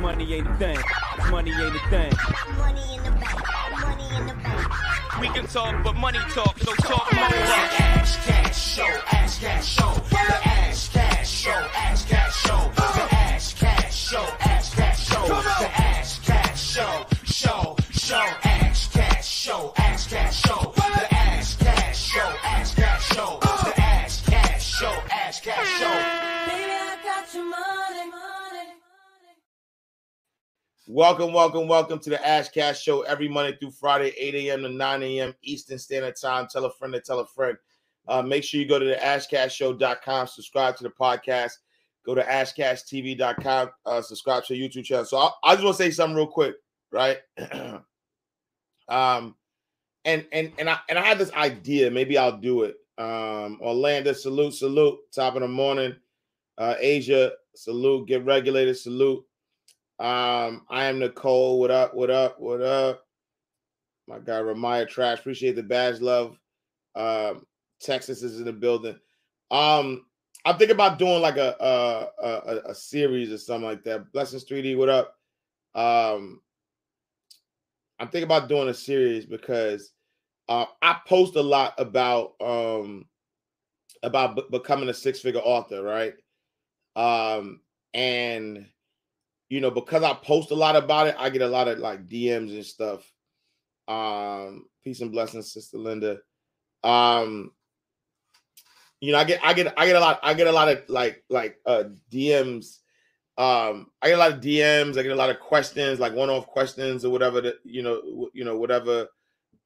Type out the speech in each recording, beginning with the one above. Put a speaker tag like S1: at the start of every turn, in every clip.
S1: Money ain't a thing. Money ain't a thing.
S2: Money in the bank. Money in the bank.
S1: We can talk, but money talk, so talk more.
S3: Ash Cash Show, Ash Cash Show, the Ash Cash Show, Ash Cash Show, the Ash Cash Show, Ash Cash Show, the Ash Cash Show, Show, Show,
S4: Welcome, welcome, welcome to the Ash Cash Show every Monday through Friday, 8 a.m. to 9 a.m. Eastern Standard Time. Tell a friend to tell a friend. Uh, make sure you go to the ashcashshow.com, subscribe to the podcast, go to ashcashtv.com, uh, subscribe to the YouTube channel. So I, I just want to say something real quick, right? um, and and and I and I had this idea, maybe I'll do it. Um, Orlando, salute, salute, top of the morning. Uh, Asia, salute, get regulated, salute. Um, I am Nicole. What up? What up? What up? My guy Ramaya Trash. Appreciate the badge love. Um, Texas is in the building. Um, I'm thinking about doing like a a, a a series or something like that. Blessings 3D. What up? Um, I'm thinking about doing a series because uh, I post a lot about um about b- becoming a six figure author, right? Um, and you know, because I post a lot about it, I get a lot of like DMs and stuff. Um, peace and blessings, Sister Linda. Um, you know, I get I get I get a lot, I get a lot of like like uh DMs. Um, I get a lot of DMs, I get a lot of questions, like one-off questions or whatever that you know, w- you know, whatever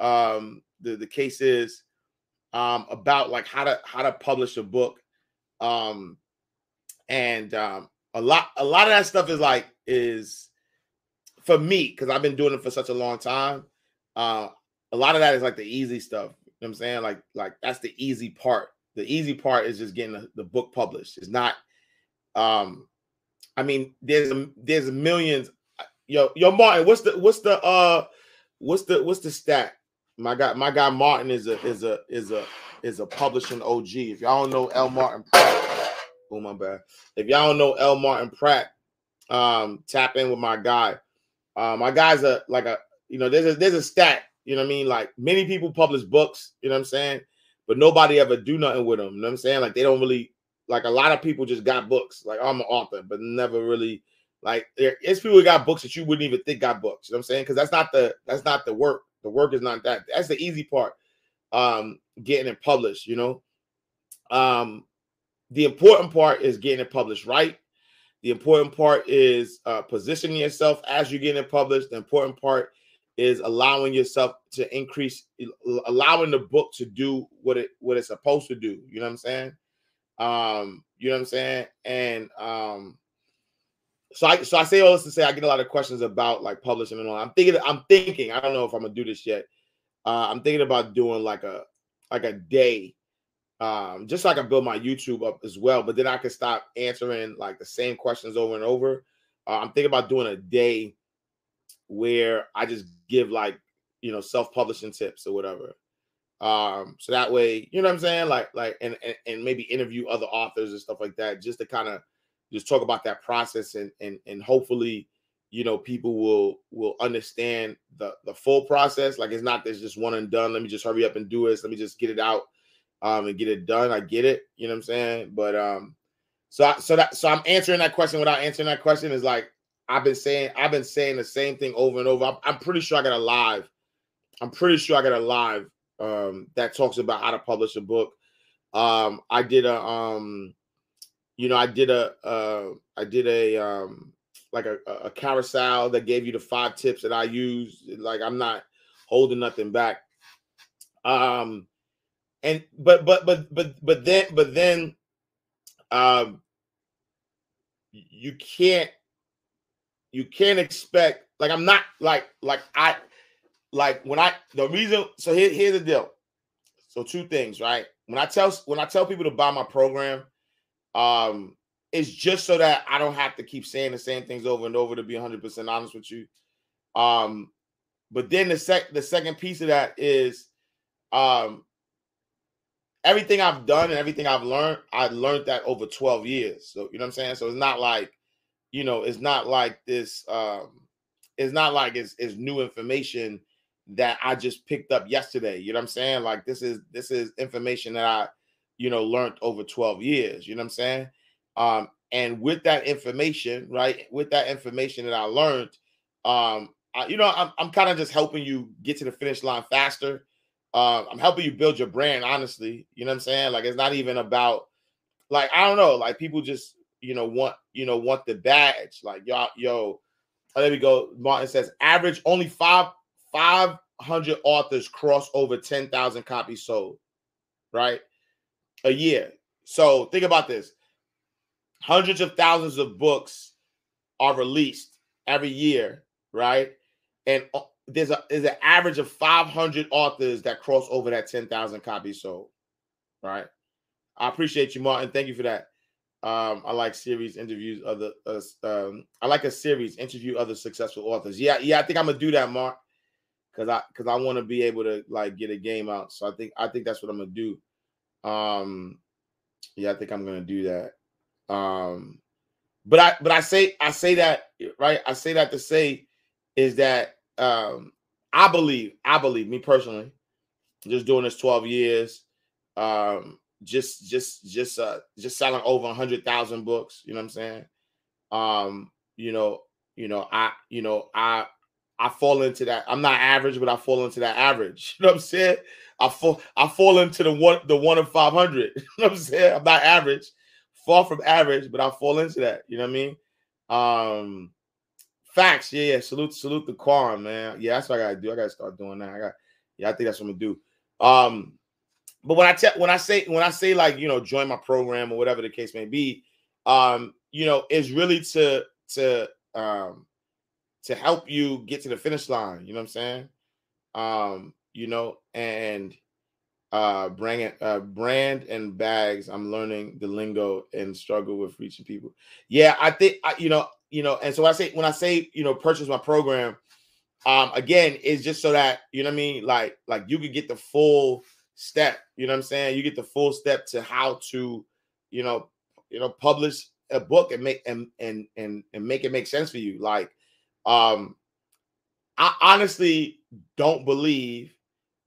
S4: um the, the case is um about like how to how to publish a book. Um and um a lot a lot of that stuff is like is for me because I've been doing it for such a long time. Uh, a lot of that is like the easy stuff. You know what I'm saying? Like like that's the easy part. The easy part is just getting the, the book published. It's not. Um, I mean, there's there's millions. Yo yo Martin, what's the what's the uh what's the what's the stat? My guy my guy Martin is a is a is a is a publishing OG. If y'all don't know L Martin Pratt, oh my bad. If y'all don't know L Martin Pratt, um, tap in with my guy. Uh, my guy's a like a you know there's a there's a stat. You know what I mean? Like many people publish books. You know what I'm saying? But nobody ever do nothing with them. You know what I'm saying? Like they don't really like a lot of people just got books. Like I'm an author, but never really like it's people got books that you wouldn't even think got books. You know what I'm saying? Because that's not the that's not the work. The work is not that. That's the easy part. Um, getting it published. You know, um, the important part is getting it published right. The important part is uh, positioning yourself as you're getting it published. The important part is allowing yourself to increase, allowing the book to do what it what it's supposed to do. You know what I'm saying? Um, you know what I'm saying? And um, so I so I say all this to say I get a lot of questions about like publishing and all. I'm thinking, I'm thinking, I don't know if I'm gonna do this yet. Uh, I'm thinking about doing like a like a day um, just so I can build my YouTube up as well. But then I can stop answering like the same questions over and over. Uh, I'm thinking about doing a day where I just give like you know self-publishing tips or whatever. Um, so that way, you know what I'm saying, like like and and, and maybe interview other authors and stuff like that, just to kind of just talk about that process and and and hopefully you know people will will understand the the full process like it's not there's just one and done let me just hurry up and do this let me just get it out um and get it done. I get it, you know what I'm saying? But um so I, so that so I'm answering that question without answering that question is like I've been saying I've been saying the same thing over and over. I'm, I'm pretty sure I got a live. I'm pretty sure I got a live um that talks about how to publish a book. Um I did a um you know I did a uh I did a um like a, a carousel that gave you the five tips that I use. Like I'm not holding nothing back. Um and but but but but but then but then um you can't you can't expect like i'm not like like i like when i the reason so here, here's the deal. So two things right? When i tell when i tell people to buy my program um it's just so that i don't have to keep saying the same things over and over to be 100% honest with you. Um but then the sec the second piece of that is um everything I've done and everything I've learned, I learned that over 12 years. So you know what I'm saying? So it's not like you know, it's not like this. Um, it's not like it's, it's new information that I just picked up yesterday. You know what I'm saying? Like this is this is information that I, you know, learned over 12 years. You know what I'm saying? Um, and with that information, right, with that information that I learned, um, I, you know, I'm, I'm kind of just helping you get to the finish line faster. Uh, I'm helping you build your brand, honestly. You know what I'm saying? Like it's not even about, like I don't know, like people just you know want you know want the badge. Like y'all, yo, oh, there we go. Martin says average only five five hundred authors cross over ten thousand copies sold, right, a year. So think about this: hundreds of thousands of books are released every year, right? And there's a there's an average of 500 authors that cross over that 10,000 copies sold, right? I appreciate you, Martin. Thank you for that. Um, I like series interviews other uh, um, I like a series interview other successful authors. Yeah, yeah, I think I'm gonna do that, Mark, because I because I want to be able to like get a game out. So I think I think that's what I'm gonna do. Um, yeah, I think I'm gonna do that. Um, but I but I say I say that right. I say that to say is that um I believe I believe me personally, just doing this 12 years, um, just just just uh just selling over a hundred thousand books. You know what I'm saying? Um, you know, you know, I you know I I fall into that. I'm not average, but I fall into that average. You know what I'm saying? I fall I fall into the one the one of 500. You know what I'm saying? I'm not average, far from average, but I fall into that. You know what I mean? Um, facts. Yeah, yeah. Salute, salute the Quan, man. Yeah, that's what I gotta do. I gotta start doing that. I got. Yeah, I think that's what I'm gonna do. Um, but when I tell when I say when I say like you know join my program or whatever the case may be, um, you know, is really to to um to help you get to the finish line. You know what I'm saying? Um, you know, and uh brand uh brand and bags i'm learning the lingo and struggle with reaching people yeah i think I, you know you know and so i say when i say you know purchase my program um again it's just so that you know what i mean like like you could get the full step you know what i'm saying you get the full step to how to you know you know publish a book and make and and and, and make it make sense for you like um i honestly don't believe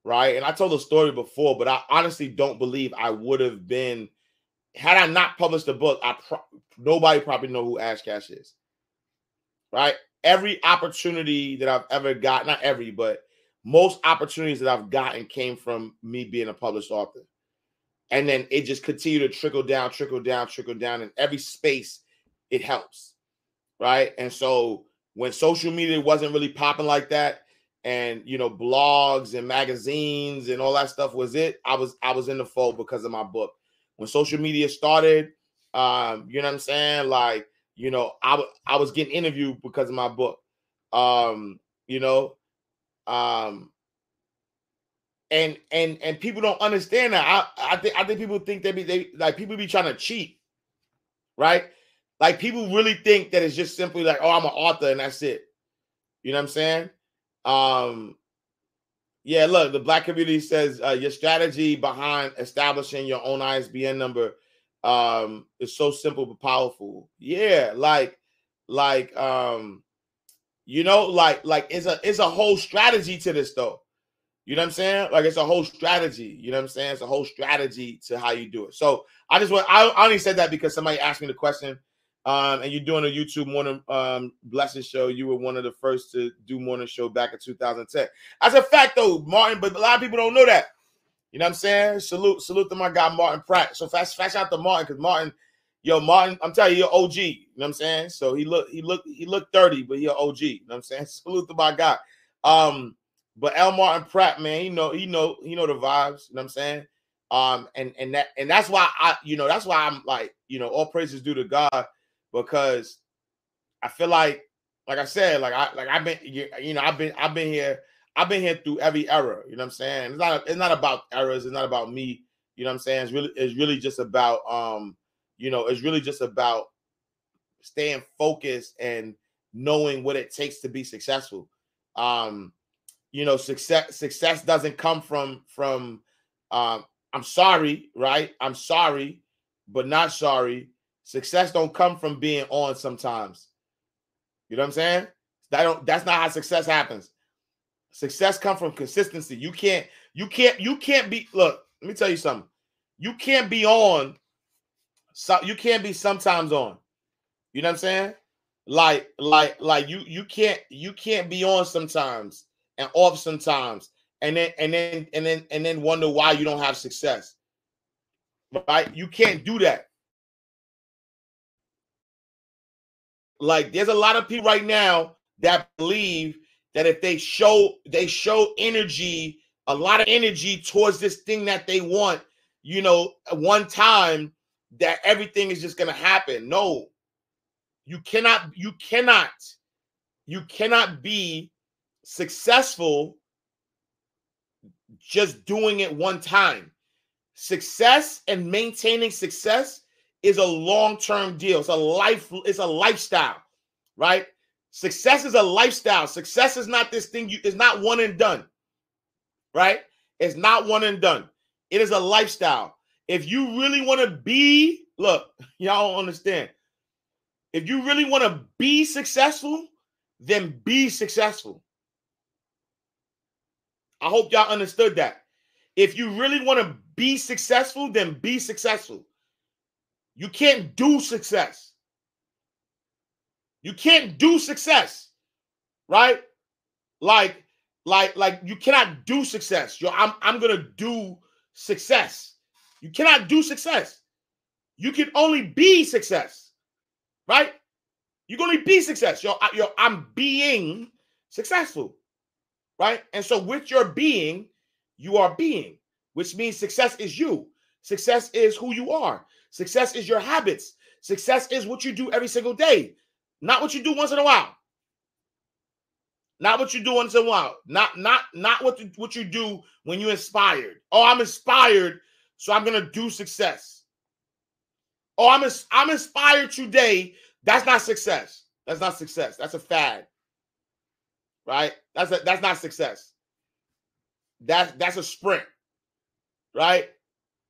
S4: right? And I told the story before, but I honestly don't believe I would have been had I not published the book. I pro- nobody probably know who Ash Cash is, right? Every opportunity that I've ever got, not every, but most opportunities that I've gotten came from me being a published author. And then it just continued to trickle down, trickle down, trickle down. In every space, it helps. Right. And so when social media wasn't really popping like that, and you know blogs and magazines and all that stuff was it i was i was in the fold because of my book when social media started um you know what i'm saying like you know I, w- I was getting interviewed because of my book. Um you know um and and and people don't understand that. I i think i think people think they be they like people be trying to cheat right? Like people really think that it's just simply like oh i'm an author and that's it. You know what i'm saying? Um, yeah, look, the black community says uh, your strategy behind establishing your own ISBN number um it's so simple but powerful. Yeah, like like um you know like like it's a it's a whole strategy to this though. You know what I'm saying? Like it's a whole strategy. You know what I'm saying? It's a whole strategy to how you do it. So I just want I only said that because somebody asked me the question um, and you're doing a YouTube morning um, blessing show. You were one of the first to do morning show back in 2010. That's a fact, though, Martin. But a lot of people don't know that. You know what I'm saying? Salute, salute to my guy Martin Pratt. So fast, fast out to Martin because Martin, yo, Martin, I'm telling you, you're OG. You know what I'm saying? So he look, he look, he looked 30, but he's OG. You know what I'm saying? Salute to my guy. Um, but L. Martin Pratt, man, he know, he know, he know the vibes. You know what I'm saying? Um, and and that and that's why I, you know, that's why I'm like, you know, all praises due to God because I feel like, like I said, like I like I've been you know I've been I've been here I've been here through every era. You know what I'm saying? It's not it's not about eras. It's not about me. You know what I'm saying? It's really it's really just about um you know it's really just about staying focused and knowing what it takes to be successful. Um, you know, success success doesn't come from from um I'm sorry, right? I'm sorry, but not sorry. Success don't come from being on sometimes. You know what I'm saying? That don't that's not how success happens. Success comes from consistency. You can't, you can't, you can't be look, let me tell you something. You can't be on, so you can't be sometimes on. You know what I'm saying? Like, like, like you you can't you can't be on sometimes and off sometimes, and then and then and then and then wonder why you don't have success. Right? You can't do that. Like, there's a lot of people right now that believe that if they show they show energy, a lot of energy towards this thing that they want, you know, one time that everything is just going to happen. No. You cannot you cannot you cannot be successful just doing it one time. Success and maintaining success is a long-term deal. It's a life it's a lifestyle, right? Success is a lifestyle. Success is not this thing you it's not one and done. Right? It's not one and done. It is a lifestyle. If you really want to be, look, y'all don't understand. If you really want to be successful, then be successful. I hope y'all understood that. If you really want to be successful, then be successful. You can't do success. You can't do success, right? Like, like, like you cannot do success. Yo, I'm I'm gonna do success. You cannot do success. You can only be success, right? You can only be success. Yo, yo, I'm being successful, right? And so with your being, you are being, which means success is you. Success is who you are. Success is your habits. Success is what you do every single day. Not what you do once in a while. Not what you do once in a while. Not not not what you, what you do when you're inspired. Oh, I'm inspired, so I'm gonna do success. Oh, I'm I'm inspired today. That's not success. That's not success. That's a fad. Right? That's a, that's not success. That's that's a sprint. Right?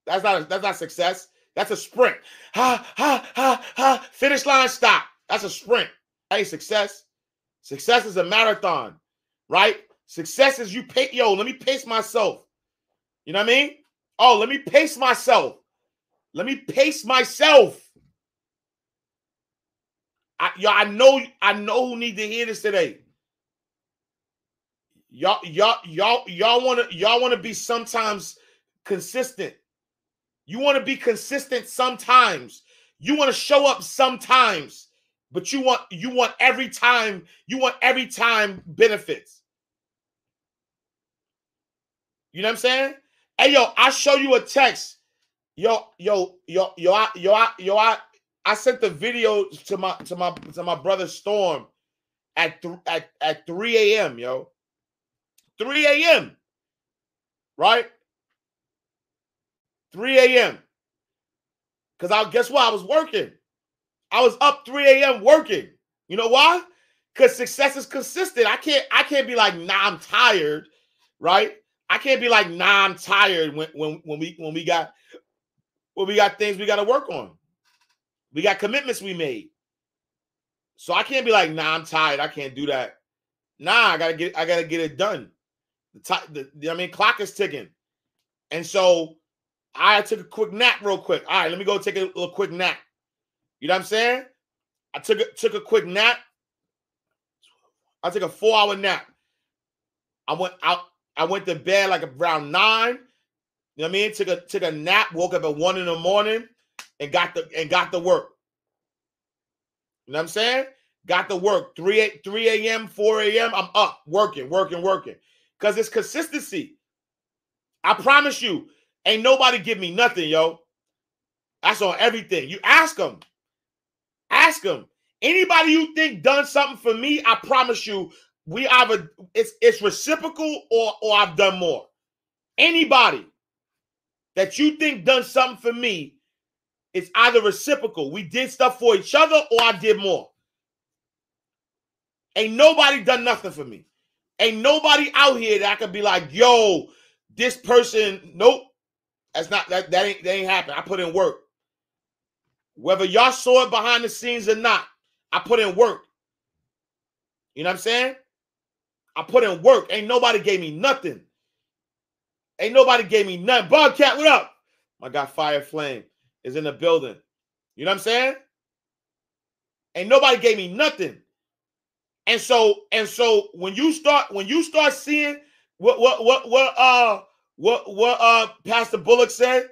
S4: That's not a, that's not success. That's a sprint. Ha ha ha ha. Finish line stop. That's a sprint. Hey, success. Success is a marathon, right? Success is you pay. Yo, let me pace myself. You know what I mean? Oh, let me pace myself. Let me pace myself. I, y'all, I know, I know who need to hear this today. Y'all, y'all, y'all, y'all want to, y'all want to be sometimes consistent. You want to be consistent sometimes. You want to show up sometimes but you want you want every time you want every time benefits. You know what I'm saying? Hey yo, I show you a text. Yo, yo, yo, yo, I, yo, yo, I, I sent the video to my to my to my brother Storm at th- at at 3 a.m. Yo, 3 a.m. Right? 3 a.m. Because I guess what? I was working. I was up 3 a.m. working. You know why? Because success is consistent. I can't, I can't be like, nah, I'm tired, right? I can't be like, nah, I'm tired when when when we when we got when we got things we got to work on. We got commitments we made. So I can't be like, nah, I'm tired. I can't do that. Nah, I gotta get I gotta get it done. The time the, I mean clock is ticking. And so I took a quick nap real quick. All right, let me go take a little quick nap. You know what I'm saying? I took a, took a quick nap. I took a four hour nap. I went out. I went to bed like around nine. You know what I mean? Took a took a nap. Woke up at one in the morning and got the and got the work. You know what I'm saying? Got the work. 3 3 a.m., 4 a.m. I'm up working, working, working. Because it's consistency. I promise you, ain't nobody give me nothing, yo. That's on everything. You ask them. Ask them. Anybody you think done something for me, I promise you, we either it's it's reciprocal or or I've done more. Anybody that you think done something for me, it's either reciprocal. We did stuff for each other, or I did more. Ain't nobody done nothing for me. Ain't nobody out here that I could be like, yo, this person, nope. That's not that that ain't that ain't happen. I put in work. Whether y'all saw it behind the scenes or not, I put in work. You know what I'm saying? I put in work. Ain't nobody gave me nothing. Ain't nobody gave me nothing. Bobcat, what up? My guy Fire Flame is in the building. You know what I'm saying? Ain't nobody gave me nothing. And so, and so when you start, when you start seeing what what what what uh what what uh Pastor Bullock said,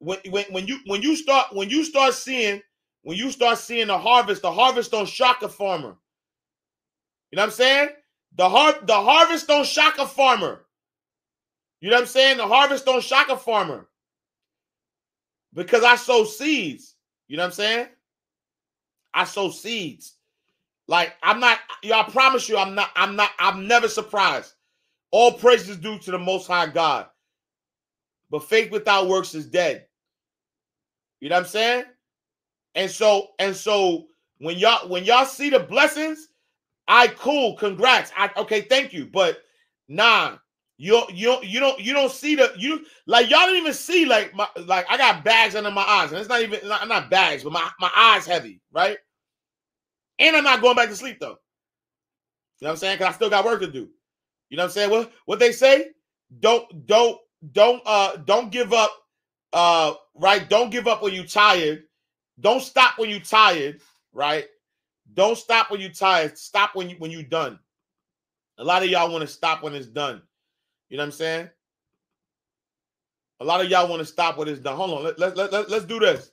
S4: when when when you when you start when you start seeing when you start seeing the harvest, the harvest don't shock a farmer. You know what I'm saying? The har- the harvest don't shock a farmer. You know what I'm saying? The harvest don't shock a farmer. Because I sow seeds. You know what I'm saying? I sow seeds. Like I'm not, I promise you, I'm not, I'm not, I'm never surprised. All praise is due to the most high God. But faith without works is dead. You know what I'm saying? And so, and so when y'all when y'all see the blessings, I cool, congrats. I okay, thank you. But nah, you you you don't you don't see the you like y'all don't even see like my like I got bags under my eyes, and it's not even not, not bags, but my my eyes heavy, right? And I'm not going back to sleep though. You know what I'm saying? Because I still got work to do. You know what I'm saying? What what they say? Don't don't don't uh don't give up uh right? Don't give up when you're tired. Don't stop when you're tired right? Don't stop when you're tired. Stop when you when you're done. A lot of y'all want to stop when it's done. You know what i'm saying? A lot of y'all want to stop when it's done. Hold on let, let, let, let, let's do this.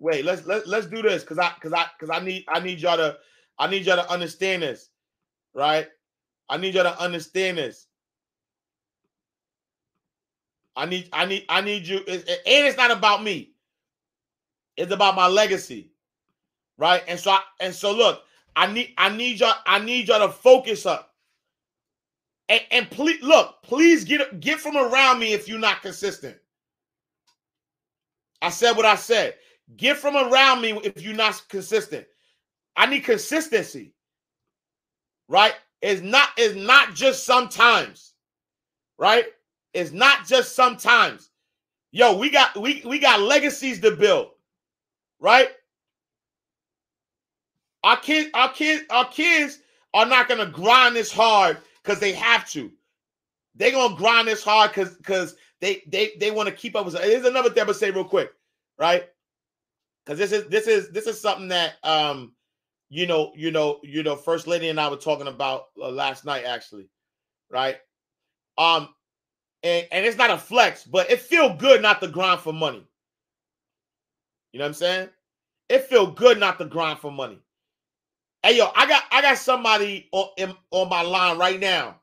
S4: Wait let's let, let's do this because i because i because i need i need y'all to i need y'all to understand this right? I need y'all to understand this I need, I need, I need you. And it's not about me. It's about my legacy, right? And so, I, and so, look, I need, I need y'all, I need y'all to focus up. And, and please, look, please get get from around me if you're not consistent. I said what I said. Get from around me if you're not consistent. I need consistency, right? It's not, it's not just sometimes, right? It's not just sometimes. Yo, we got we we got legacies to build, right? Our kids, our kids, our kids are not gonna grind this hard because they have to. They're gonna grind this hard because because they they they want to keep up with. Here's another thing I'm gonna say real quick, right? Because this is this is this is something that um you know you know you know First Lady and I were talking about uh, last night actually, right? Um, and, and it's not a flex, but it feel good not to grind for money. You know what I'm saying? It feel good not to grind for money. Hey yo, I got I got somebody on in, on my line right now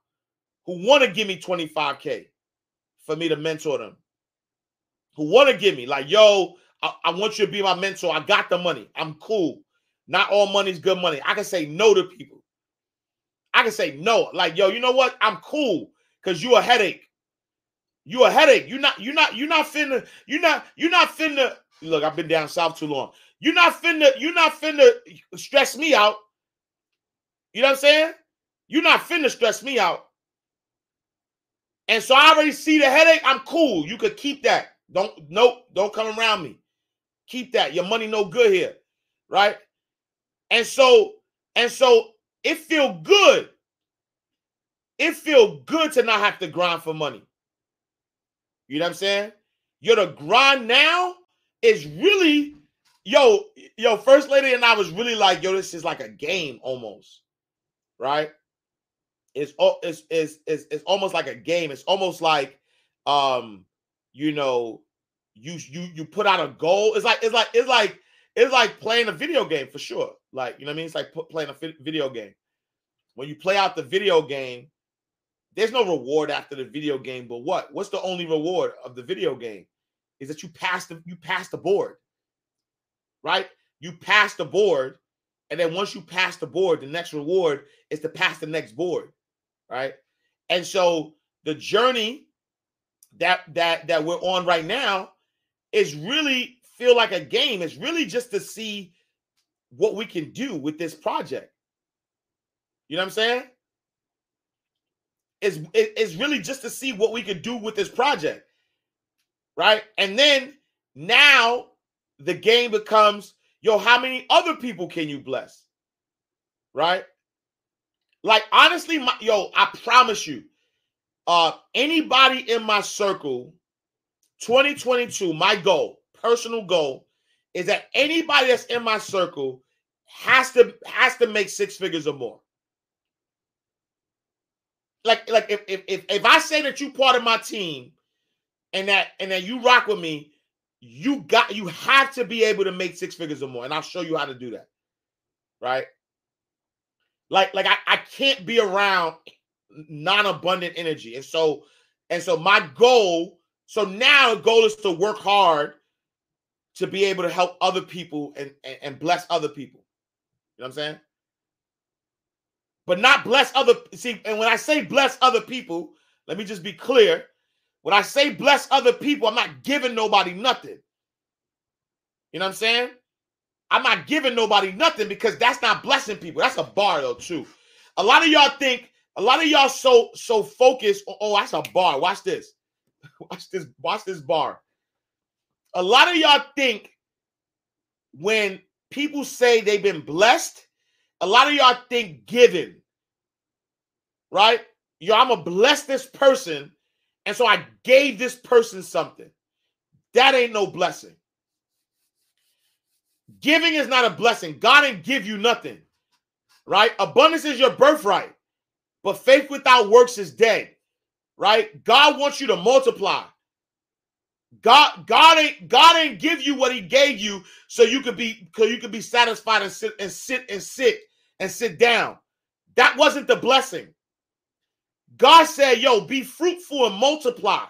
S4: who want to give me 25k for me to mentor them. Who want to give me like, yo, I, I want you to be my mentor. I got the money. I'm cool. Not all money's good money. I can say no to people. I can say no. Like, yo, you know what? I'm cool because you a headache. You a headache. You not you not you not finna you not you not finna look. I've been down south too long. You not finna you not finna stress me out. You know what I'm saying? You not finna stress me out. And so I already see the headache. I'm cool. You could keep that. Don't nope. Don't come around me. Keep that. Your money no good here, right? And so and so it feel good. It feel good to not have to grind for money. You know what I'm saying? Yo, the grind now is really, yo, yo, first lady and I was really like, yo, this is like a game almost, right? It's it's it's it's, it's almost like a game. It's almost like, um, you know, you you you put out a goal. It's like it's like it's like it's like playing a video game for sure. Like you know what I mean? It's like playing a video game. When you play out the video game, there's no reward after the video game, but what? What's the only reward of the video game? Is that you pass the you pass the board. Right? You pass the board, and then once you pass the board, the next reward is to pass the next board. Right? And so the journey that that that we're on right now is really feel like a game. It's really just to see what we can do with this project. You know what I'm saying? Is is really just to see what we could do with this project, right? And then now the game becomes, yo, how many other people can you bless, right? Like honestly, my, yo, I promise you, uh, anybody in my circle, 2022, my goal, personal goal, is that anybody that's in my circle has to has to make six figures or more. Like, like if if if, if I say that you part of my team and that and that you rock with me, you got you have to be able to make six figures or more, and I'll show you how to do that. Right? Like, like I, I can't be around non-abundant energy. And so, and so my goal, so now the goal is to work hard to be able to help other people and, and, and bless other people. You know what I'm saying? But not bless other see, and when I say bless other people, let me just be clear. When I say bless other people, I'm not giving nobody nothing. You know what I'm saying? I'm not giving nobody nothing because that's not blessing people. That's a bar though, too. A lot of y'all think, a lot of y'all so so focused. Oh, oh, that's a bar. Watch this. Watch this. Watch this bar. A lot of y'all think when people say they've been blessed, a lot of y'all think giving, right? Yo, I'm gonna bless this person, and so I gave this person something. That ain't no blessing. Giving is not a blessing. God didn't give you nothing, right? Abundance is your birthright, but faith without works is dead, right? God wants you to multiply. God, God ain't God ain't give you what He gave you so you could be so you could be satisfied and sit and sit and sit and sit down. That wasn't the blessing. God said, "Yo, be fruitful and multiply."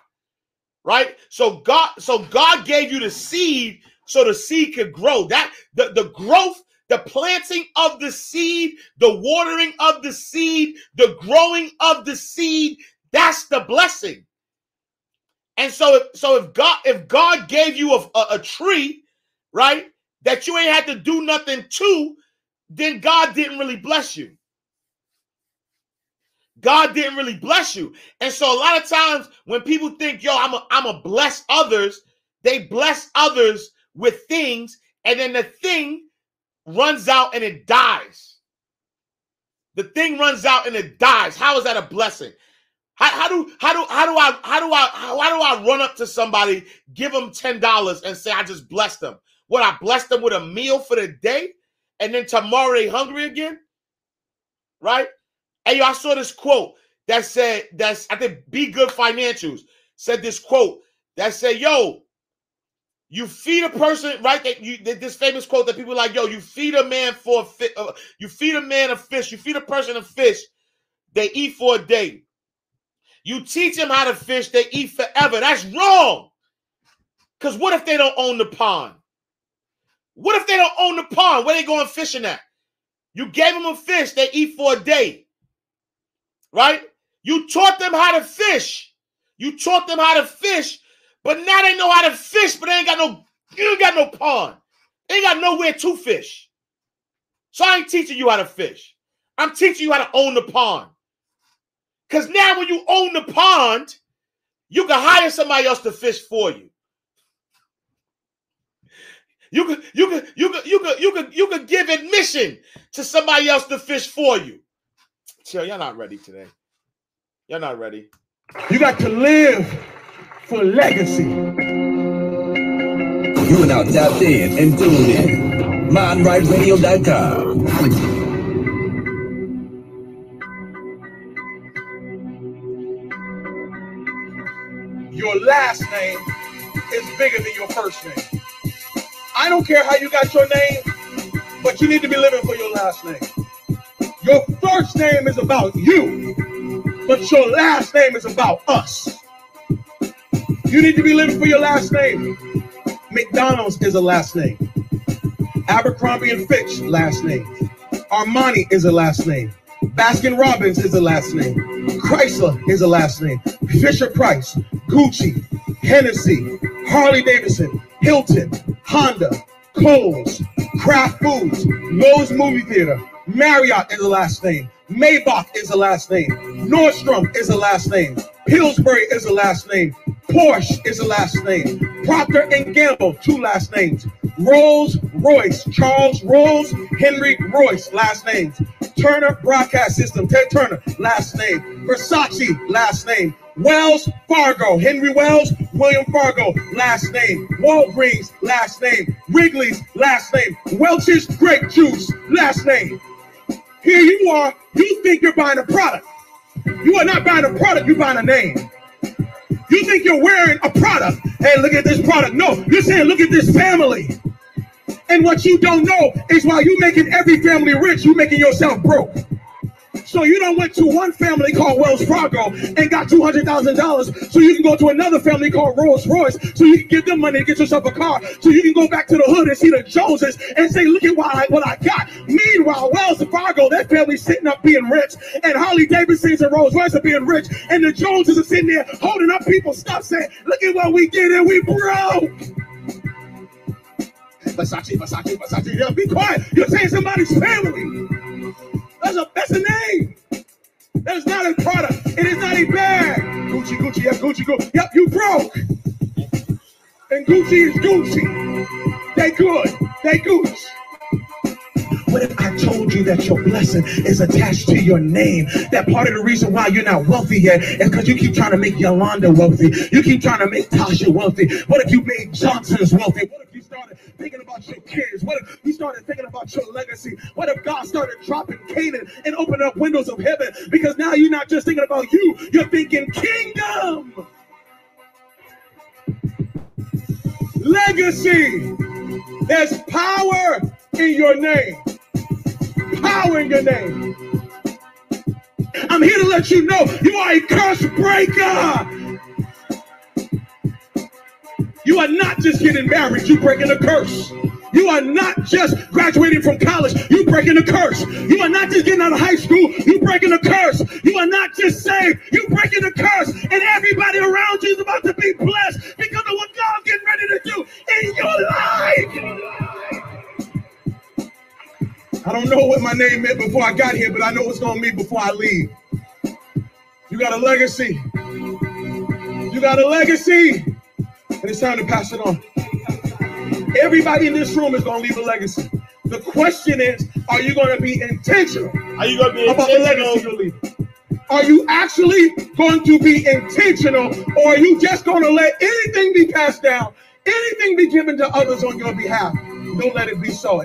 S4: Right? So God, so God gave you the seed so the seed could grow. That the, the growth, the planting of the seed, the watering of the seed, the growing of the seed, that's the blessing. And so, so if God, if God gave you a, a, a tree, right, that you ain't had to do nothing to, then God didn't really bless you. God didn't really bless you. And so a lot of times when people think, yo, I'm a I'm a bless others, they bless others with things, and then the thing runs out and it dies. The thing runs out and it dies. How is that a blessing? How, how do how do how do I how do I how, how do I run up to somebody, give them ten dollars, and say I just blessed them? What I blessed them with a meal for the day, and then tomorrow they hungry again, right? Hey, I saw this quote that said that's I think Be Good Financials said this quote that said, "Yo, you feed a person, right? That you this famous quote that people like, yo, you feed a man for a fi- uh, you feed a man a fish, you feed a person a fish, they eat for a day. You teach them how to fish, they eat forever. That's wrong. Because what if they don't own the pond? What if they don't own the pond? Where they going fishing at? You gave them a fish, they eat for a day. Right? You taught them how to fish. You taught them how to fish but now they know how to fish, but they ain't got no, you ain't got no pond. They ain't got nowhere to fish. So I ain't teaching you how to fish. I'm teaching you how to own the pond. Because now when you own the pond, you can hire somebody else to fish for you. You could, you could, you could, you could, you could, you could give admission to somebody else to fish for you. Chill, y'all not ready today. Y'all not ready.
S5: You got to live for legacy.
S6: You are now tapped in and tuned in. MindRightRadio.com.
S5: Your last name is bigger than your first name. I don't care how you got your name, but you need to be living for your last name. Your first name is about you, but your last name is about us. You need to be living for your last name. McDonald's is a last name. Abercrombie and Fitch, last name. Armani is a last name. Baskin Robbins is a last name. Chrysler is a last name. Fisher Price, Gucci, Hennessy, Harley Davidson, Hilton, Honda, Kohl's, Kraft Foods, Loews Movie Theater, Marriott is the last name. Maybach is the last name. Nordstrom is the last name. Pillsbury is the last name. Porsche is the last name. Procter and Gamble, two last names. Rolls Royce, Charles Rolls Henry Royce, last names. Turner Broadcast System, Ted Turner, last name. Versace, last name. Wells Fargo, Henry Wells, William Fargo, last name. Walgreens, last name. Wrigley's, last name. Welch's Grape Juice, last name. Here you are, you think you're buying a product. You are not buying a product, you're buying a name. You think you're wearing a product. Hey, look at this product. No, you're saying, look at this family. And what you don't know is while you're making every family rich, you're making yourself broke. So you don't went to one family called Wells Fargo and got two hundred thousand dollars, so you can go to another family called Rolls Royce, so you can give them money to get yourself a car, so you can go back to the hood and see the Joneses and say, "Look at what I, what I got." Meanwhile, Wells Fargo, that family sitting up being rich, and Harley Davidsons and Rolls Royce are being rich, and the Joneses are sitting there holding up people's stuff, saying, "Look at what we did, and we broke." Versace, Versace, Versace. Yeah, be quiet. You're saying somebody's family. That's a that's a name. That's not a product. It is not a bag. Gucci, Gucci, yeah, Gucci, Gucci. Yep, you broke. And Gucci is Gucci. They good. They Gucci. What if I told you that your blessing is attached to your name? That part of the reason why you're not wealthy yet is because you keep trying to make Yolanda wealthy. You keep trying to make Tasha wealthy. What if you made Johnson's wealthy? Thinking about your kids? What if you started thinking about your legacy? What if God started dropping Canaan and opening up windows of heaven? Because now you're not just thinking about you, you're thinking kingdom. Legacy. There's power in your name. Power in your name. I'm here to let you know you are a curse breaker. You are not just getting married, you breaking a curse. You are not just graduating from college, you breaking a curse. You are not just getting out of high school, you breaking a curse. You are not just saved, you breaking a curse. And everybody around you is about to be blessed because of what God's getting ready to do in your life. I don't know what my name meant before I got here, but I know what's going to mean before I leave. You got a legacy. You got a legacy. And it's time to pass it on. Everybody in this room is going to leave a legacy. The question is, are you going to be intentional
S4: Are you gonna be
S5: about the legacy you're leaving? Are you actually going to be intentional, or are you just going to let anything be passed down, anything be given to others on your behalf? Don't let it be so.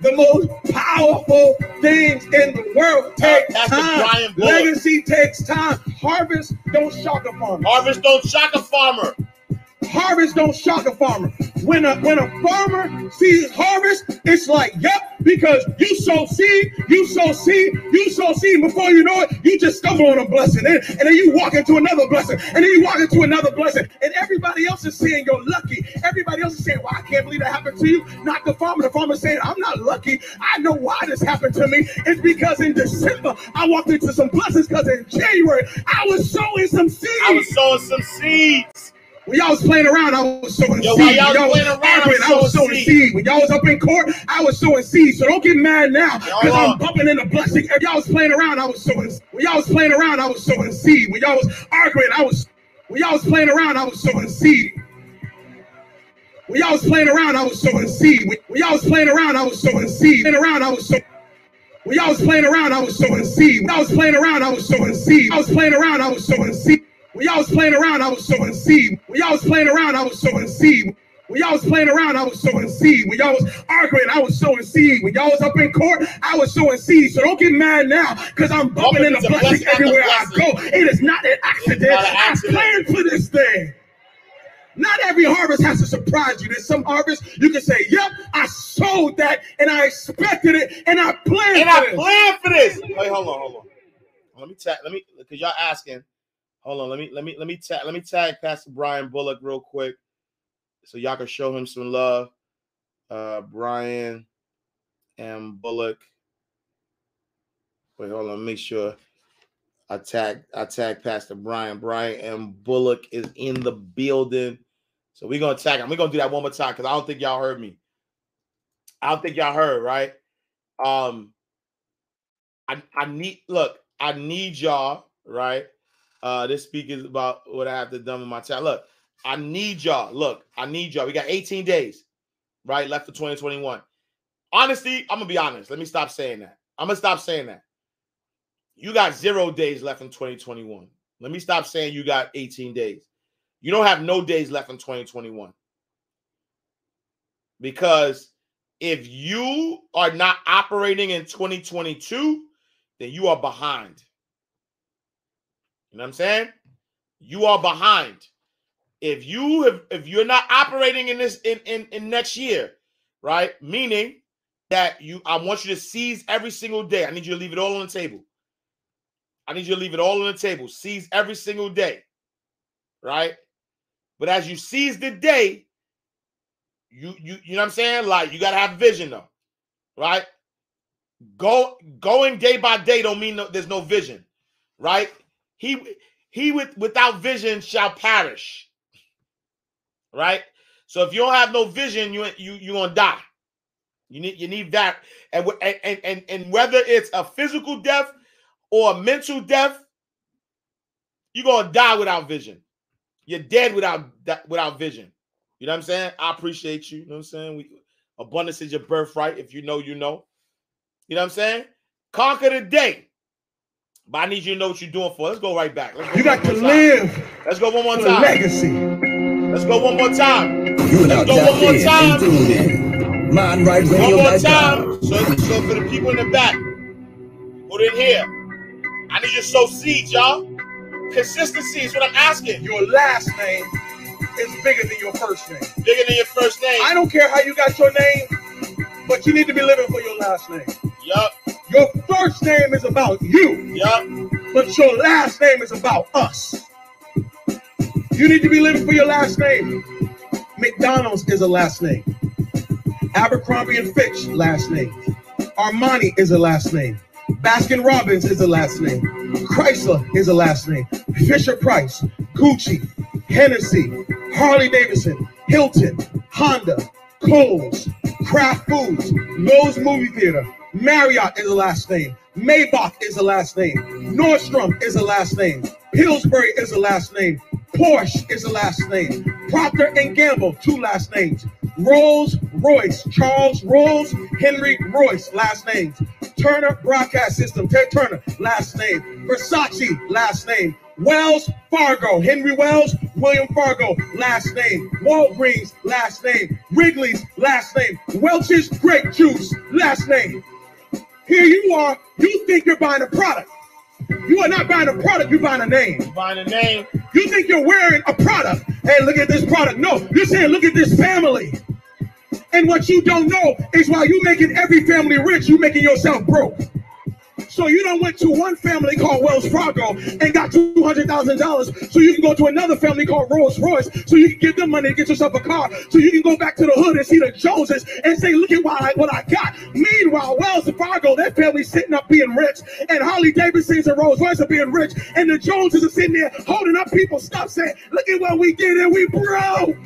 S5: The most powerful things in the world take
S4: That's
S5: time. Legacy takes time. Harvest don't shock a farmer.
S4: Harvest don't shock a farmer.
S5: Harvest don't shock a farmer. When a when a farmer sees harvest, it's like, yep, because you sow seed, you sow seed, you sow seed. Before you know it, you just stumble on a blessing, and, and then you walk into another blessing, and then you walk into another blessing, and everybody else is saying you're lucky. Everybody else is saying, "Well, I can't believe that happened to you." Not the farmer. The farmer saying, "I'm not lucky. I know why this happened to me. It's because in December I walked into some blessings. Because in January I was sowing some seeds.
S4: I was sowing some seeds.
S5: When y'all was playing around, I was sowing
S4: Yo,
S5: seed.
S4: y'all
S5: When y'all
S4: was playing around, I
S5: arguing, I was
S4: sowing seed.
S5: seed. When y'all was up in court, I was sowing seed. So don't get mad now because I'm bumping in the blessing. If y'all was playing around, I was sowing. When y'all was playing around, I was sowing seed. When y'all was arguing, I was. When y'all was playing around, I was sowing seed. When y'all was playing around, I was sowing seed. When when y'all was playing around, I was sowing seed. Playing around, I was sowing. When y'all was playing around, I was sowing seed. When I was playing around, I was sowing seed. I was playing around, I was sowing seed. When y'all was playing around, I was sowing seed. When y'all was playing around, I was sowing seed. When y'all was playing around, I was sowing seed. When y'all was arguing, I was sowing seed. When y'all was up in court, I was sowing seed. So don't get mad now, because I'm bumping in the
S4: It's a
S5: blessing
S4: blessing after
S5: everywhere I go. It is not an accident.
S4: not an
S5: I planned for this thing. Not every harvest has to surprise you. There's some harvest you can say, "Yep, I sowed that, and I expected it, and I planned it.
S4: And
S5: for
S4: I
S5: this."
S4: planned for this. Wait, hold on, hold on. Let me tag. Let me because y'all asking. Hold on. Let me let me let me tag. Let me tag Pastor Brian Bullock real quick, so y'all can show him some love. Uh, Brian and Bullock. Wait, hold on. Make sure I tag I tag Pastor Brian. Brian and Bullock is in the building. So we're gonna tag him. We're gonna do that one more time because I don't think y'all heard me. I don't think y'all heard, right? Um, I I need look, I need y'all, right? Uh, this speak is about what I have to done with my child. Look, I need y'all. Look, I need y'all. We got 18 days. right? Left for 2021. Honestly, I'm gonna be honest. Let me stop saying that. I'm gonna stop saying that. You got zero days left in 2021. Let me stop saying you got 18 days. You don't have no days left in 2021. Because if you are not operating in 2022, then you are behind. You know what I'm saying? You are behind. If you have if you're not operating in this in, in, in next year, right? Meaning that you I want you to seize every single day. I need you to leave it all on the table. I need you to leave it all on the table. Seize every single day. Right? But as you seize the day, you you you know what I'm saying? Like you gotta have vision though, right? Go going day by day don't mean no, there's no vision, right? He he with without vision shall perish, right? So if you don't have no vision, you you you gonna die. You need you need that, and and and and, whether it's a physical death or a mental death, you're gonna die without vision. You're dead without without vision. You know what I'm saying? I appreciate you. You know what I'm saying? We abundance is your birthright. If you know, you know. You know what I'm saying? Conquer the day. But I need you to know what you're doing for. Let's go right back. Let's go
S5: You got to
S4: more time.
S5: live
S4: Let's go one more time.
S5: legacy.
S4: Let's go one more time.
S6: You
S4: Let's go one more time.
S6: and tuned in. Right
S4: One more time. So, so for the people in the back who didn't hear, I need you to sow seeds, y'all. Consistency is what I'm asking.
S5: Your last name is bigger than your first name.
S4: Bigger than your first name.
S5: I don't care how you got your name, but you need to be living for your last name.
S4: Yup,
S5: Your first name is about you,
S4: yup.
S5: but your last name is about us. You need to be living for your last name. McDonald's is a last name. Abercrombie and Fitch, last name. Armani is a last name. Baskin Robbins is a last name. Chrysler is a last name. Fisher Price, Gucci, Hennessy, Harley Davidson, Hilton, Honda, Kohl's, Kraft Foods, Loews Movie Theater, Marriott is a last name. Maybach is a last name. Nordstrom is a last name. Pillsbury is a last name. Porsche is a last name. Procter and Gamble, two last names. Rolls Royce, Charles Rolls, Henry Royce, last names. Turner Broadcast System, Ted Turner, last name. Versace, last name. Wells Fargo, Henry Wells, William Fargo, last name. Walgreens, last name. Wrigley's, last name. Welch's Grape Juice, last name. Here you are, you think you're buying a product. You are not buying a product, you're buying a name.
S4: Buying a name.
S5: You think you're wearing a product. Hey, look at this product. No, you're saying, look at this family. And what you don't know is while you making every family rich, you making yourself broke. So you don't went to one family called Wells Fargo and got two hundred thousand dollars, so you can go to another family called Rolls Royce, so you can give them money to get yourself a car, so you can go back to the hood and see the Joneses and say, "Look at what I, what I got." Meanwhile, Wells Fargo, that family's sitting up being rich, and Harley Davidsons and Rolls Royce are being rich, and the Joneses are sitting there holding up people's stuff, saying, "Look at what we did, and we broke."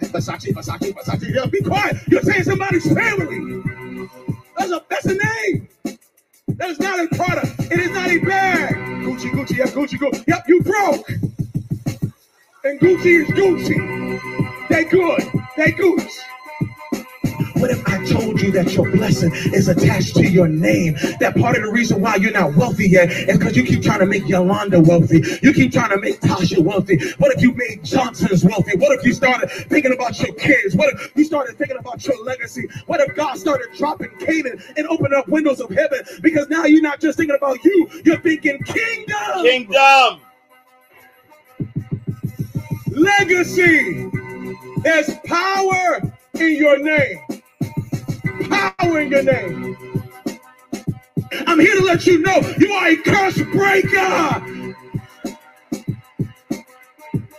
S5: Versace, Versace, Versace. Yeah, be quiet. You're saying somebody's family. That's a that's a name. That is not a product. It is not a bag. Gucci, Gucci, yeah, Gucci, Gucci. Yep, you broke. And Gucci is Gucci. They good. They Gucci. What if I told you that your blessing is attached to your name? That part of the reason why you're not wealthy yet is because you keep trying to make Yolanda wealthy. You keep trying to make Tasha wealthy. What if you made Johnson's wealthy? What if you started thinking about your kids? What if you started thinking about your legacy? What if God started dropping Canaan and opening up windows of heaven? Because now you're not just thinking about you, you're thinking kingdom,
S4: Kingdom.
S5: legacy. There's power in your name. Power in your name. I'm here to let you know you are a curse breaker.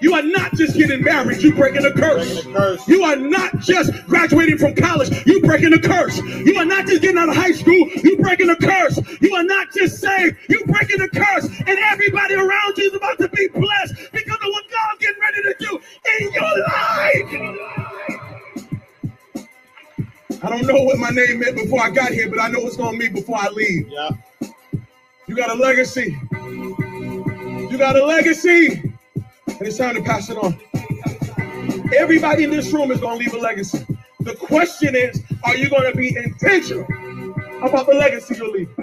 S5: You are not just getting married, you breaking a curse.
S4: Breaking curse.
S5: You are not just graduating from college, you breaking a curse. You are not just getting out of high school, you breaking a curse. You are not just saved, you breaking a curse. And everybody around you is about to be blessed because of what God's getting ready to do in your life. I don't know what my name meant before I got here, but I know it's gonna mean before I leave.
S4: Yeah.
S5: You got a legacy. You got a legacy. And it's time to pass it on. Everybody in this room is going to leave a legacy. The question is, are you going to be intentional about the legacy you're leaving?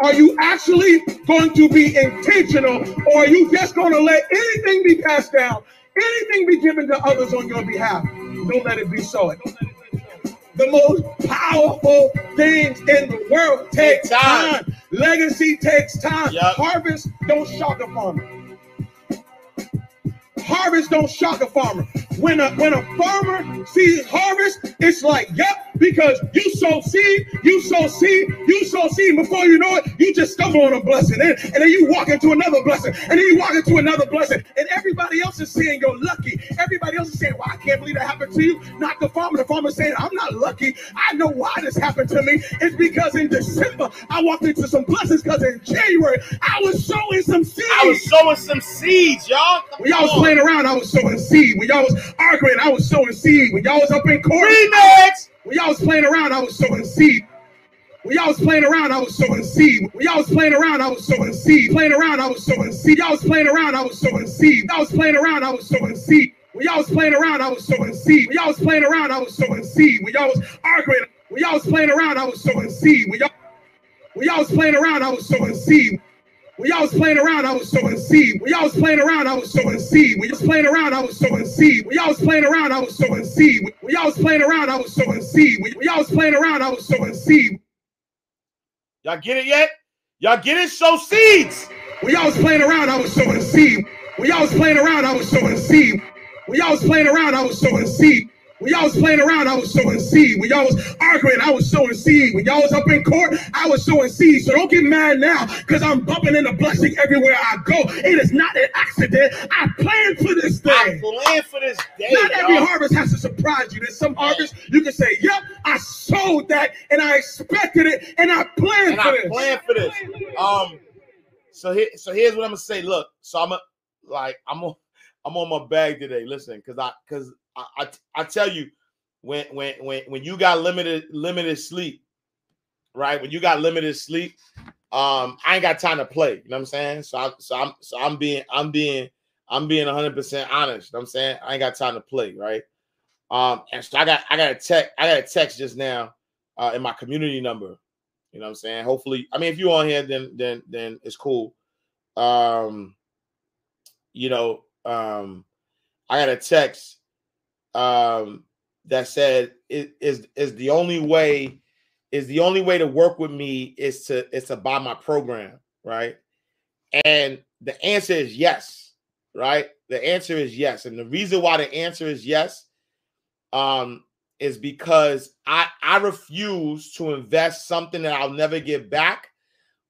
S5: Are you actually going to be intentional, or are you just going to let anything be passed down, anything be given to others on your behalf? Don't let it be so. The most powerful things in the world take
S4: Take time.
S5: time. Legacy takes time.
S4: Yup.
S5: Harvest don't shock a farmer. Harvest don't shock a farmer. When a when a farmer sees harvest, it's like, yep, because you sow seed, you sow seed, you sow seed. Before you know it, you just stumble on a blessing, and, and then you walk into another blessing, and then you walk into another blessing, and everybody else is saying you're lucky. Everybody else is saying, "Well, I can't believe that happened to you." Not the farmer. The farmer saying, "I'm not lucky. I know why this happened to me. It's because in December I walked into some blessings. Because in January I was sowing some seeds.
S4: I was sowing some seeds, y'all. Come
S5: When y'all was playing around, I was sowing seed. When y'all was arguing, I was sowing seed. When y'all was up in court,
S4: remix.
S5: When y'all was playing around, I was sowing seed. When y'all was playing around, I was sowing seed. When y'all was playing around, I was sowing seed. Playing around, I was sowing seed. Y'all was playing around, I was sowing seed. Y'all was playing around, I was sowing seed. When y'all was playing around, I was sowing seed. When y'all was playing around, I was sowing seed. When y'all was arguing, when y'all was playing around, I was sowing seed. When y'all when y'all was playing around, I was sowing seed. When y'all was playing around, I was sowing seed. When y'all was playing around, I was sowing seed. When y'all was playing around, I was sowing seed. When y'all was playing around, I was sowing seed. When y'all was playing around, I was sowing seed. When y'all was playing around, I was sowing seed.
S4: Y'all get it yet? Y'all get it? Sow seeds.
S5: When y'all was playing around, I was sowing seed. When y'all was playing around, I was sowing seed. When y'all was playing around, I was sowing seed. When y'all was playing around, I was sowing seed. When y'all was arguing, I was sowing seed. When y'all was up in court, I was sowing seed. So don't get mad now, because I'm bumping into blessing everywhere I go. It is not an accident. I planned for this
S4: day.
S5: I
S4: planned for this day.
S5: Not every
S4: y'all.
S5: harvest has to surprise you. There's some harvest you can say, "Yep, I sowed that, and I expected it, and I planned
S4: and
S5: for
S4: I
S5: this."
S4: planned for this. Um, so here, so here's what I'm gonna say. Look, so I'm a, like I'm on, I'm on my bag today. Listen, because I, because I, I, tell you, when, when, when, when you got limited, limited sleep, right? When you got limited sleep, um, I ain't got time to play. You know what I'm saying? So, I, so I'm, so I'm being, I'm being, I'm being 100 percent honest. You know what I'm saying? I ain't got time to play, right? Um, and so I got, I got a text, I got a text just now, uh, in my community number. You know what I'm saying? Hopefully, I mean, if you're on here, then then then it's cool. Um, you know, um, I got a text um that said it is is the only way is the only way to work with me is to is to buy my program, right? And the answer is yes, right? The answer is yes. And the reason why the answer is yes um is because I I refuse to invest something that I'll never get back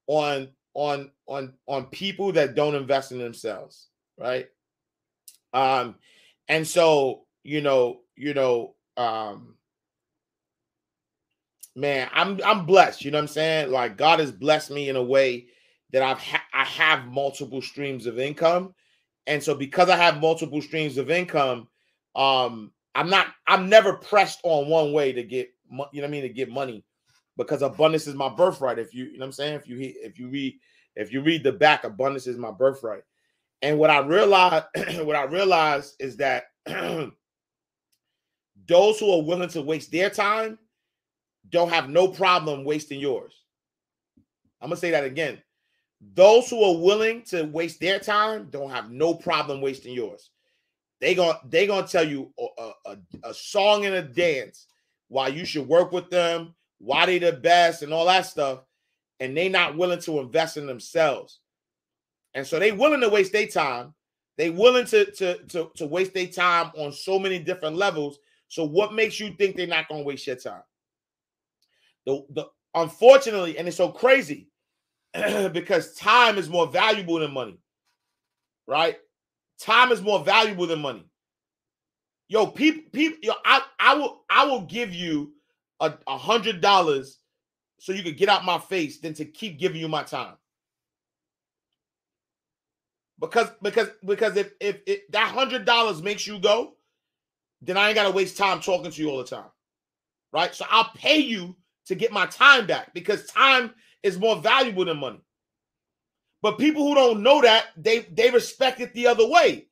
S4: on on on on people that don't invest in themselves, right? Um and so, you know, you know, um man, I'm I'm blessed, you know what I'm saying? Like God has blessed me in a way that I've ha- I have multiple streams of income. And so because I have multiple streams of income, um I'm not I'm never pressed on one way to get mo- you know what I mean to get money because abundance is my birthright if you you know what I'm saying if you if you read if you read the back abundance is my birthright. And what I realize what I realize is that those who are willing to waste their time don't have no problem wasting yours. I'm going to say that again. Those who are willing to waste their time don't have no problem wasting yours. They going they going to tell you a, a, a song and a dance why you should work with them, why they the best and all that stuff and they not willing to invest in themselves. And so they willing to waste their time. They willing to to to, to waste their time on so many different levels. So what makes you think they're not going to waste your time? The the unfortunately, and it's so crazy because time is more valuable than money. Right? Time is more valuable than money. Yo, people, people, yo, I, I will, I will give you a a hundred dollars so you could get out my face than to keep giving you my time. Because because because if if, if that hundred dollars makes you go, then I ain't gotta waste time talking to you all the time. Right? So I'll pay you to get my time back because time is more valuable than money. But people who don't know that, they they respect it the other way.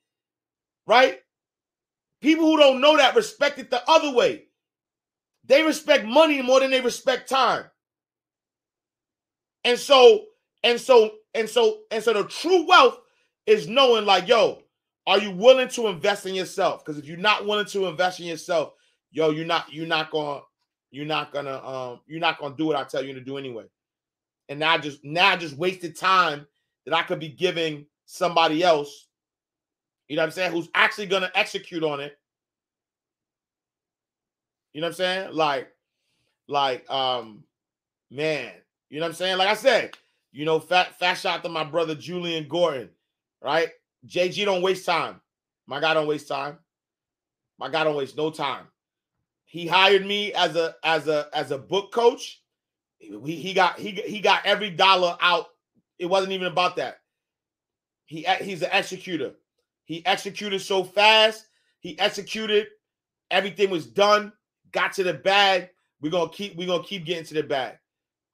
S4: Right? People who don't know that respect it the other way. They respect money more than they respect time. And so, and so, and so, and so the true wealth is knowing, like, yo, are you willing to invest in yourself? Because if you're not willing to invest in yourself, yo, you're not, you're not gonna, you're not gonna, um, you're not gonna do what I tell you to do anyway. And now I just now I just wasted time that I could be giving somebody else, you know what I'm saying, who's actually gonna execute on it. You know what I'm saying? Like, like, um, man, you know what I'm saying? Like I said, you know, fat fat shout to my brother Julian Gordon, right? JG don't waste time. My guy don't waste time. My guy don't waste no time. He hired me as a as a as a book coach. He, he got he he got every dollar out. It wasn't even about that. He he's an executor. He executed so fast. He executed. Everything was done. Got to the bag. We're gonna keep. We're gonna keep getting to the bag.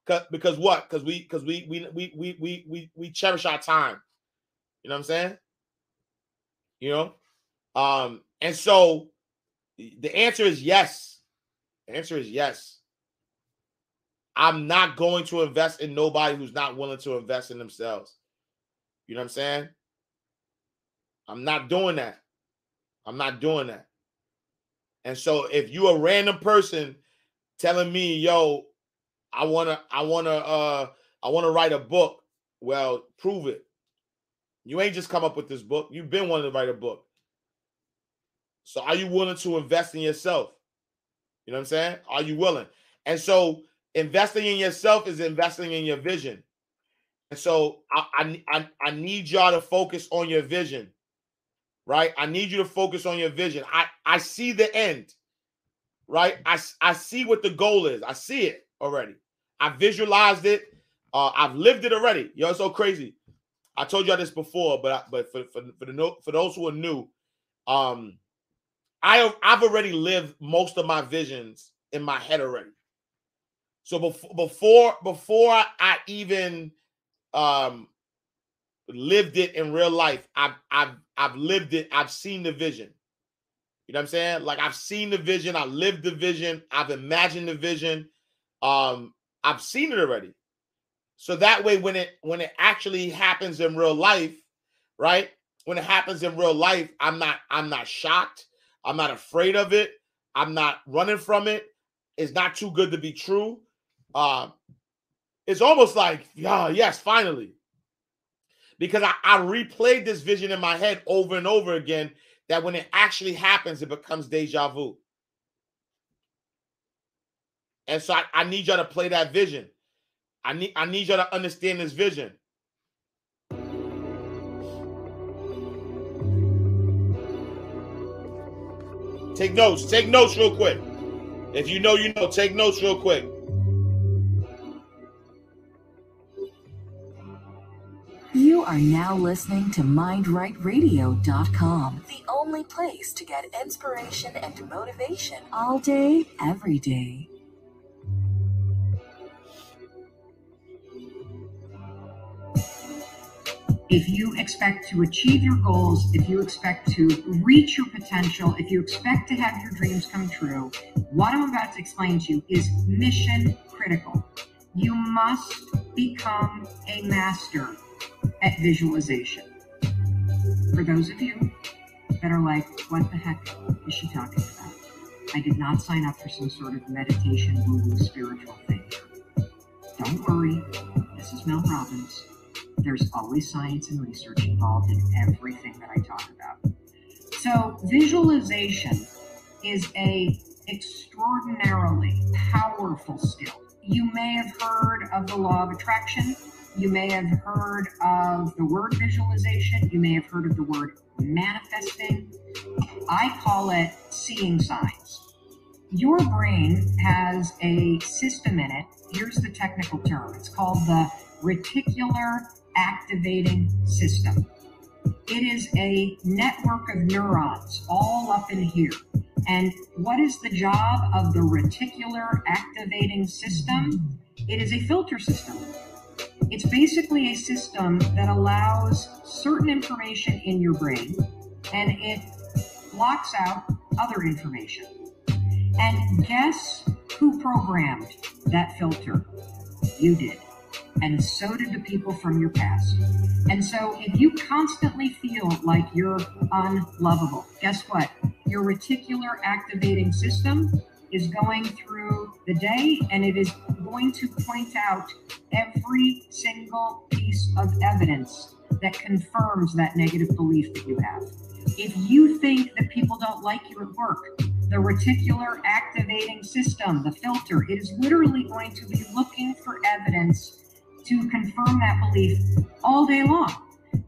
S4: Cause, because what? Because we because we we we we we we we cherish our time. You know what I'm saying? You know, um, and so the answer is yes. The answer is yes. I'm not going to invest in nobody who's not willing to invest in themselves. You know what I'm saying? I'm not doing that. I'm not doing that. And so if you a random person telling me, yo, I wanna, I wanna, uh, I wanna write a book, well, prove it. You ain't just come up with this book. You've been wanting to write a book. So are you willing to invest in yourself? You know what I'm saying? Are you willing? And so investing in yourself is investing in your vision. And so I, I, I need y'all to focus on your vision, right? I need you to focus on your vision. I, I see the end, right? I, I see what the goal is. I see it already. I visualized it. Uh, I've lived it already. Yo, it's so crazy. I told y'all this before, but I, but for for for the for those who are new, um, I have I've already lived most of my visions in my head already. So before before before I even um lived it in real life, I've I've I've lived it. I've seen the vision. You know what I'm saying? Like I've seen the vision. I lived the vision. I've imagined the vision. Um, I've seen it already. So that way, when it when it actually happens in real life, right? When it happens in real life, I'm not I'm not shocked. I'm not afraid of it. I'm not running from it. It's not too good to be true. Uh, it's almost like, yeah, yes, finally. Because I, I replayed this vision in my head over and over again that when it actually happens, it becomes deja vu. And so I, I need y'all to play that vision. I need I need y'all to understand this vision. Take notes. Take notes real quick. If you know, you know. Take notes real quick.
S7: You are now listening to MindRightRadio.com, the only place to get inspiration and motivation all day, every day.
S8: If you expect to achieve your goals, if you expect to reach your potential, if you expect to have your dreams come true, what I'm about to explain to you is mission critical. You must become a master at visualization. For those of you that are like, what the heck is she talking about? I did not sign up for some sort of meditation, woo spiritual thing. Don't worry, this is Mel Robbins there's always science and research involved in everything that I talk about. So visualization is a extraordinarily powerful skill. You may have heard of the law of attraction. You may have heard of the word visualization. You may have heard of the word manifesting. I call it seeing signs. Your brain has a system in it. Here's the technical term it's called the reticular activating system. It is a network of neurons all up in here. And what is the job of the reticular activating system? It is a filter system. It's basically a system that allows certain information in your brain and it blocks out other information. And guess who programmed that filter? You did. And so did the people from your past. And so if you constantly feel like you're unlovable, guess what? Your reticular activating system is going through the day and it is going to point out every single piece of evidence that confirms that negative belief that you have. If you think that people don't like you at work, the reticular activating system, the filter, it is literally going to be looking for evidence to confirm that belief all day long.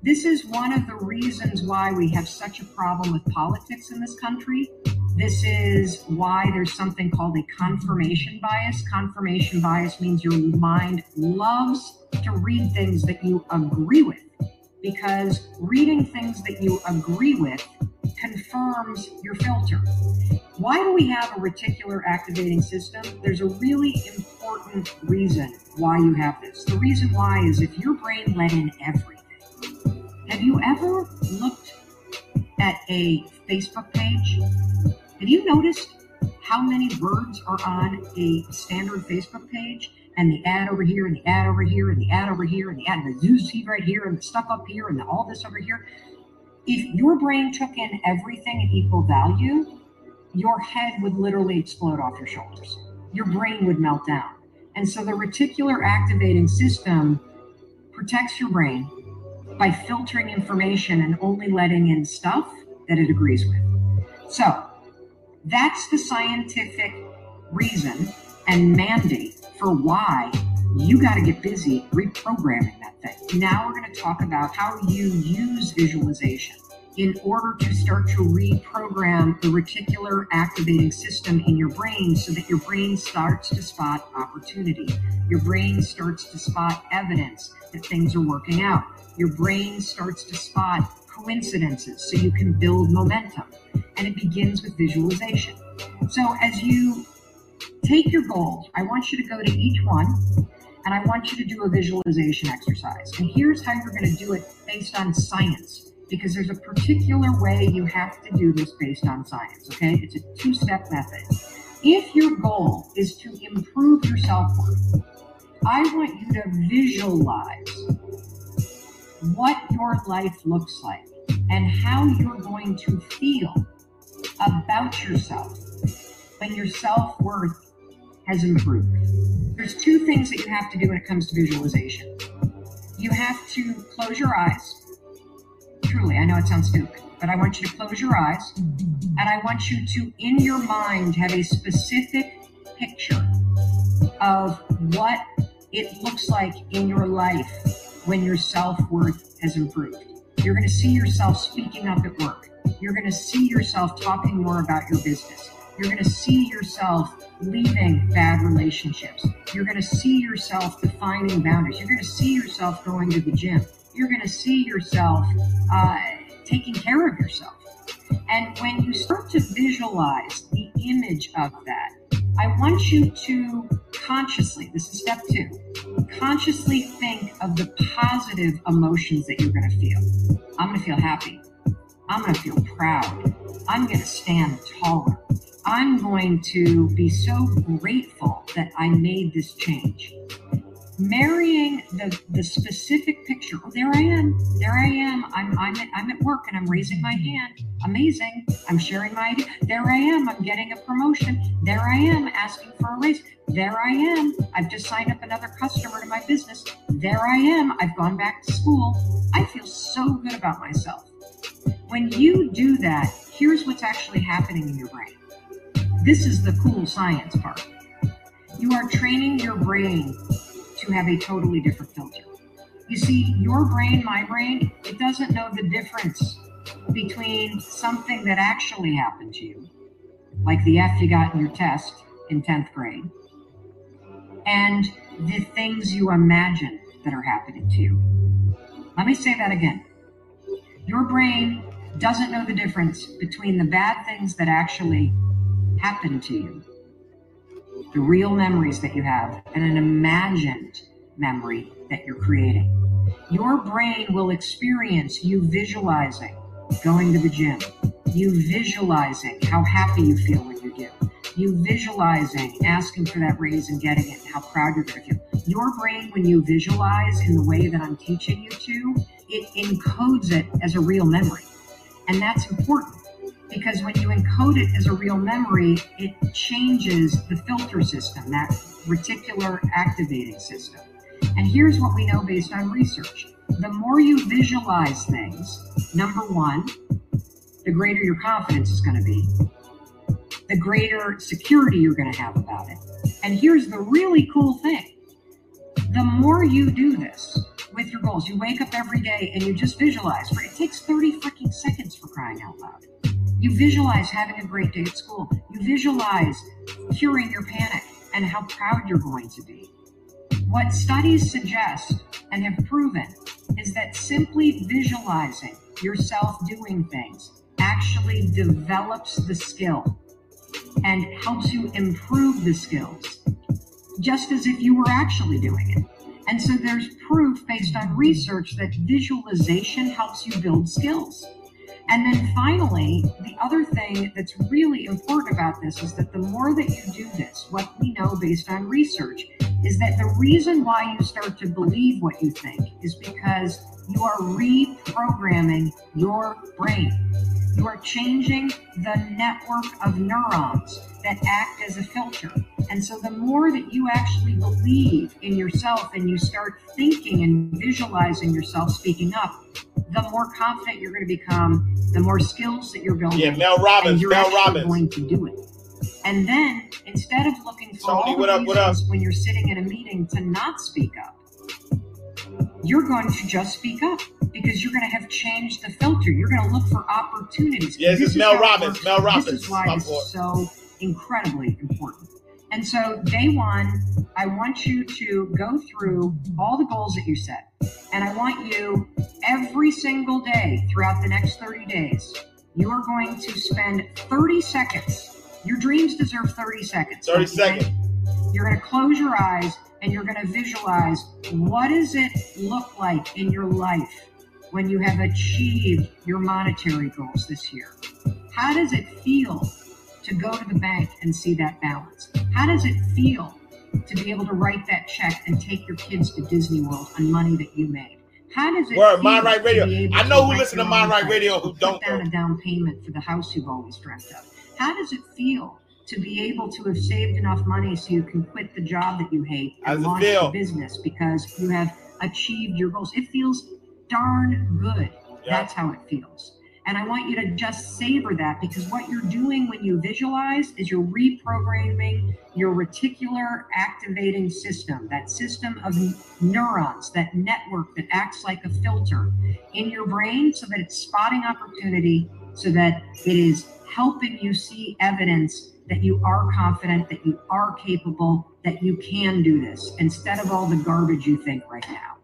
S8: This is one of the reasons why we have such a problem with politics in this country. This is why there's something called a confirmation bias. Confirmation bias means your mind loves to read things that you agree with because reading things that you agree with confirms your filter. Why do we have a reticular activating system? There's a really important reason why you have this. The reason why is if your brain let in everything. Have you ever looked at a Facebook page? Have you noticed how many words are on a standard Facebook page? And the ad over here, and the ad over here, and the ad over here, and the ad, and the news feed right here, and the stuff up here, and the, all this over here. If your brain took in everything at equal value, your head would literally explode off your shoulders. Your brain would melt down. And so the reticular activating system protects your brain by filtering information and only letting in stuff that it agrees with. So that's the scientific reason and mandate for why you got to get busy reprogramming that thing. Now we're going to talk about how you use visualization in order to start to reprogram the reticular activating system in your brain so that your brain starts to spot opportunity. Your brain starts to spot evidence that things are working out. Your brain starts to spot coincidences so you can build momentum. And it begins with visualization. So as you take your goals, I want you to go to each one and I want you to do a visualization exercise. And here's how you're going to do it based on science, because there's a particular way you have to do this based on science. Okay, it's a two step method. If your goal is to improve your self worth, I want you to visualize what your life looks like and how you're going to feel about yourself when your self worth has improved. There's two things that you have to do when it comes to visualization. You have to close your eyes. Truly, I know it sounds stupid, but I want you to close your eyes and I want you to, in your mind, have a specific picture of what it looks like in your life when your self worth has improved. You're going to see yourself speaking up at work. You're going to see yourself talking more about your business. You're going to see yourself leaving bad relationships. You're going to see yourself defining boundaries. You're going to see yourself going to the gym. You're going to see yourself uh, taking care of yourself. And when you start to visualize the image of that, I want you to consciously, this is step two, consciously think of the positive emotions that you're going to feel. I'm going to feel happy. I'm going to feel proud. I'm going to stand taller. I'm going to be so grateful that I made this change. Marrying the, the specific picture. Oh, there I am. There I am. I'm, I'm, at, I'm at work and I'm raising my hand. Amazing. I'm sharing my idea. There I am. I'm getting a promotion. There I am asking for a raise. There I am. I've just signed up another customer to my business. There I am. I've gone back to school. I feel so good about myself. When you do that, here's what's actually happening in your brain this is the cool science part. You are training your brain to have a totally different filter. You see, your brain, my brain, it doesn't know the difference between something that actually happened to you, like the F you got in your test in 10th grade, and the things you imagine that are happening to you. Let me say that again. Your brain doesn't know the difference between the bad things that actually happened to you, the real memories that you have, and an imagined memory that you're creating. Your brain will experience you visualizing going to the gym, you visualizing how happy you feel when you give, you visualizing asking for that raise and getting it, and how proud you're going to feel. Your brain, when you visualize in the way that I'm teaching you to, it encodes it as a real memory. And that's important because when you encode it as a real memory, it changes the filter system, that reticular activating system. And here's what we know based on research the more you visualize things, number one, the greater your confidence is going to be, the greater security you're going to have about it. And here's the really cool thing the more you do this with your goals, you wake up every day and you just visualize. It takes 30 freaking seconds for crying out loud. You visualize having a great day at school. You visualize curing your panic and how proud you're going to be. What studies suggest and have proven is that simply visualizing yourself doing things actually develops the skill and helps you improve the skills, just as if you were actually doing it. And so there's proof based on research that visualization helps you build skills. And then finally, the other thing that's really important about this is that the more that you do this, what we know based on research is that the reason why you start to believe what you think is because you are reprogramming your brain. You are changing the network of neurons that act as a filter. And so the more that you actually believe in yourself and you start thinking and visualizing yourself speaking up, the more confident you're going to become, the more skills that you're building.
S4: Yeah, Mel Robbins,
S8: you're
S4: Mel Robbins.
S8: going to do it. And then instead of looking for all
S4: what
S8: the
S4: up, what up?
S8: reasons when you're sitting in a meeting to not speak up, you're going to just speak up because you're going to have changed the filter. You're going to look for opportunities.
S4: Yeah, this is Mel Robbins. Mel Robbins,
S8: This is why is so incredibly important. And so, day one, I want you to go through all the goals that you set. And I want you every single day throughout the next 30 days, you are going to spend 30 seconds. Your dreams deserve 30 seconds.
S4: 30 seconds.
S8: You're going to close your eyes and you're going to visualize what does it look like in your life when you have achieved your monetary goals this year? How does it feel to go to the bank and see that balance? How does it feel to be able to write that check and take your kids to Disney World on money that you made? How does it
S4: Word,
S8: feel
S4: Right Radio. I know who listen to Mind Right Radio who don't
S8: Put down a down payment for the house you've always dreamt of. How does it feel to be able to have saved enough money so you can quit the job that you hate and launch a business because you have achieved your goals? It feels darn good.
S4: Yeah.
S8: That's how it feels. And I want you to just savor that because what you're doing when you visualize is you're reprogramming your reticular activating system, that system of neurons, that network that acts like a filter in your brain so that it's spotting opportunity, so that it is helping you see evidence that you are confident, that you are capable, that you can do this instead of all the garbage you think right now.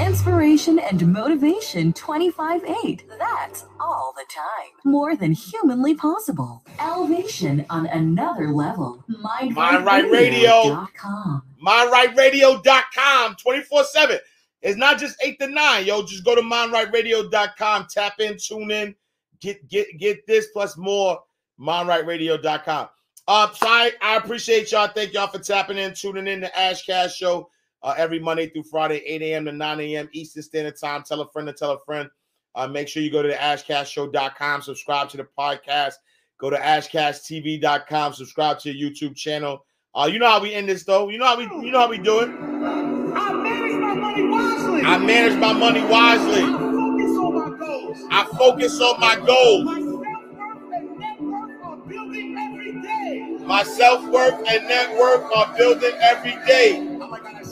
S7: Inspiration and motivation 25 8. That's all the time. More than humanly possible. Elevation on another level.
S4: Mind Right Radio.
S7: MindRightRadio.com.
S4: mindrightradio.com 24 7 it's not just 8 to 9 yo just go to mindrightradio.com tap in tune in get get get this plus more mindrightradio.com uh so I, I appreciate y'all thank y'all for tapping in tuning in to ash cash show uh, every monday through friday 8 a.m to 9 a.m eastern standard time tell a friend to tell a friend uh, make sure you go to the ashcashshow.com subscribe to the podcast go to ashcashtv.com, subscribe to your youtube channel uh, you know how we end this though. You know how we you know how we do it.
S5: I manage my money wisely.
S4: I manage my money wisely.
S5: I focus on my goals.
S4: I focus on my goals.
S5: My self-worth and net worth are building every day.
S4: My self-worth and net worth are building every day.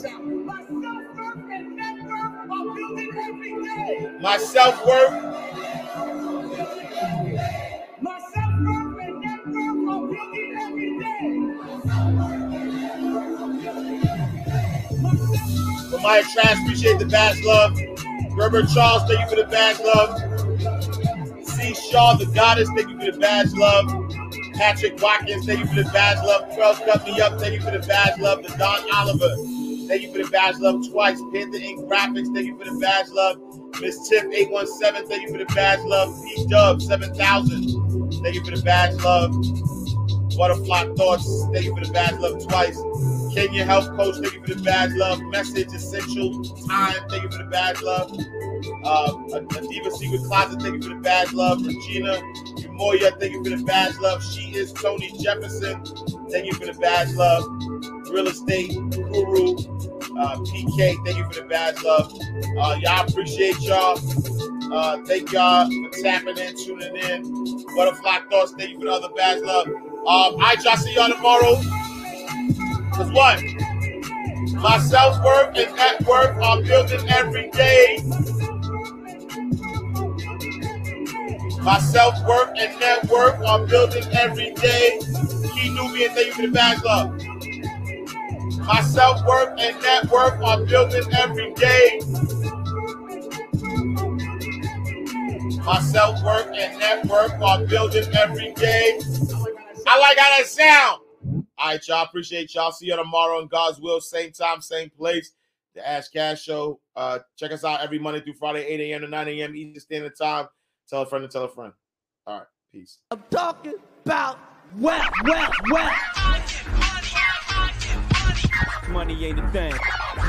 S5: My God, I sound.
S4: My
S5: My self-worth and net worth are building every day.
S4: My self-worth,
S5: My self-worth and net worth are building every day. My self-worth
S4: for my trash, appreciate the badge love. Herbert Charles, thank you for the badge love. C. Shaw, the goddess, thank you for the badge love. Patrick Watkins, thank you for the badge love. 12 cut me up, thank you for the badge love. The Don Oliver, thank you for the badge love twice. Panther Ink Graphics, thank you for the badge love. Miss Tip 817, thank you for the badge love. P Dub 7000, thank you for the badge love. Butterfly Thoughts, thank you for the badge love twice. Kenya Health Coach, thank you for the badge love. Message Essential Time, thank you for the badge love. Uh, Adiva Secret Closet, thank you for the badge love. Regina Umoya, thank you for the badge love. She is Tony Jefferson, thank you for the badge love. Real Estate Guru, PK, thank you for the bad love. Uh, y'all appreciate y'all. Uh, thank y'all for tapping in, tuning in. Butterfly Thoughts, thank you for the other badge love. Um, right, y'all see y'all tomorrow. Cause what? My self worth and net worth are building every day. My self worth and net worth are building every day. Key Nubian, thank you for the bad love. My self worth and net worth are building every day. My self worth and net worth are building every day. I like how that sound. All right, y'all. Appreciate y'all. See you tomorrow in God's will. Same time, same place. The Ash Cash Show. Uh, check us out every Monday through Friday, 8 a.m. to 9 a.m. Eastern Standard Time. Tell a friend to tell a friend. All right. Peace.
S3: I'm talking about well, well, well.
S1: Money ain't a thing.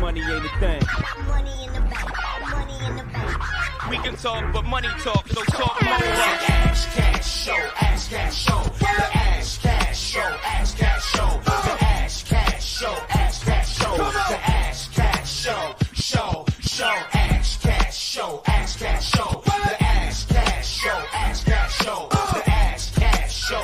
S1: Money ain't a thing.
S2: Money in the bank. Money in the bank.
S1: We can talk, but money talk, No talk more.
S3: Ash cash show, ash cash show. The ash, cash show, Ash, cash show. The ash, cash show, Ash, cash show. The ash, cash show, show, show.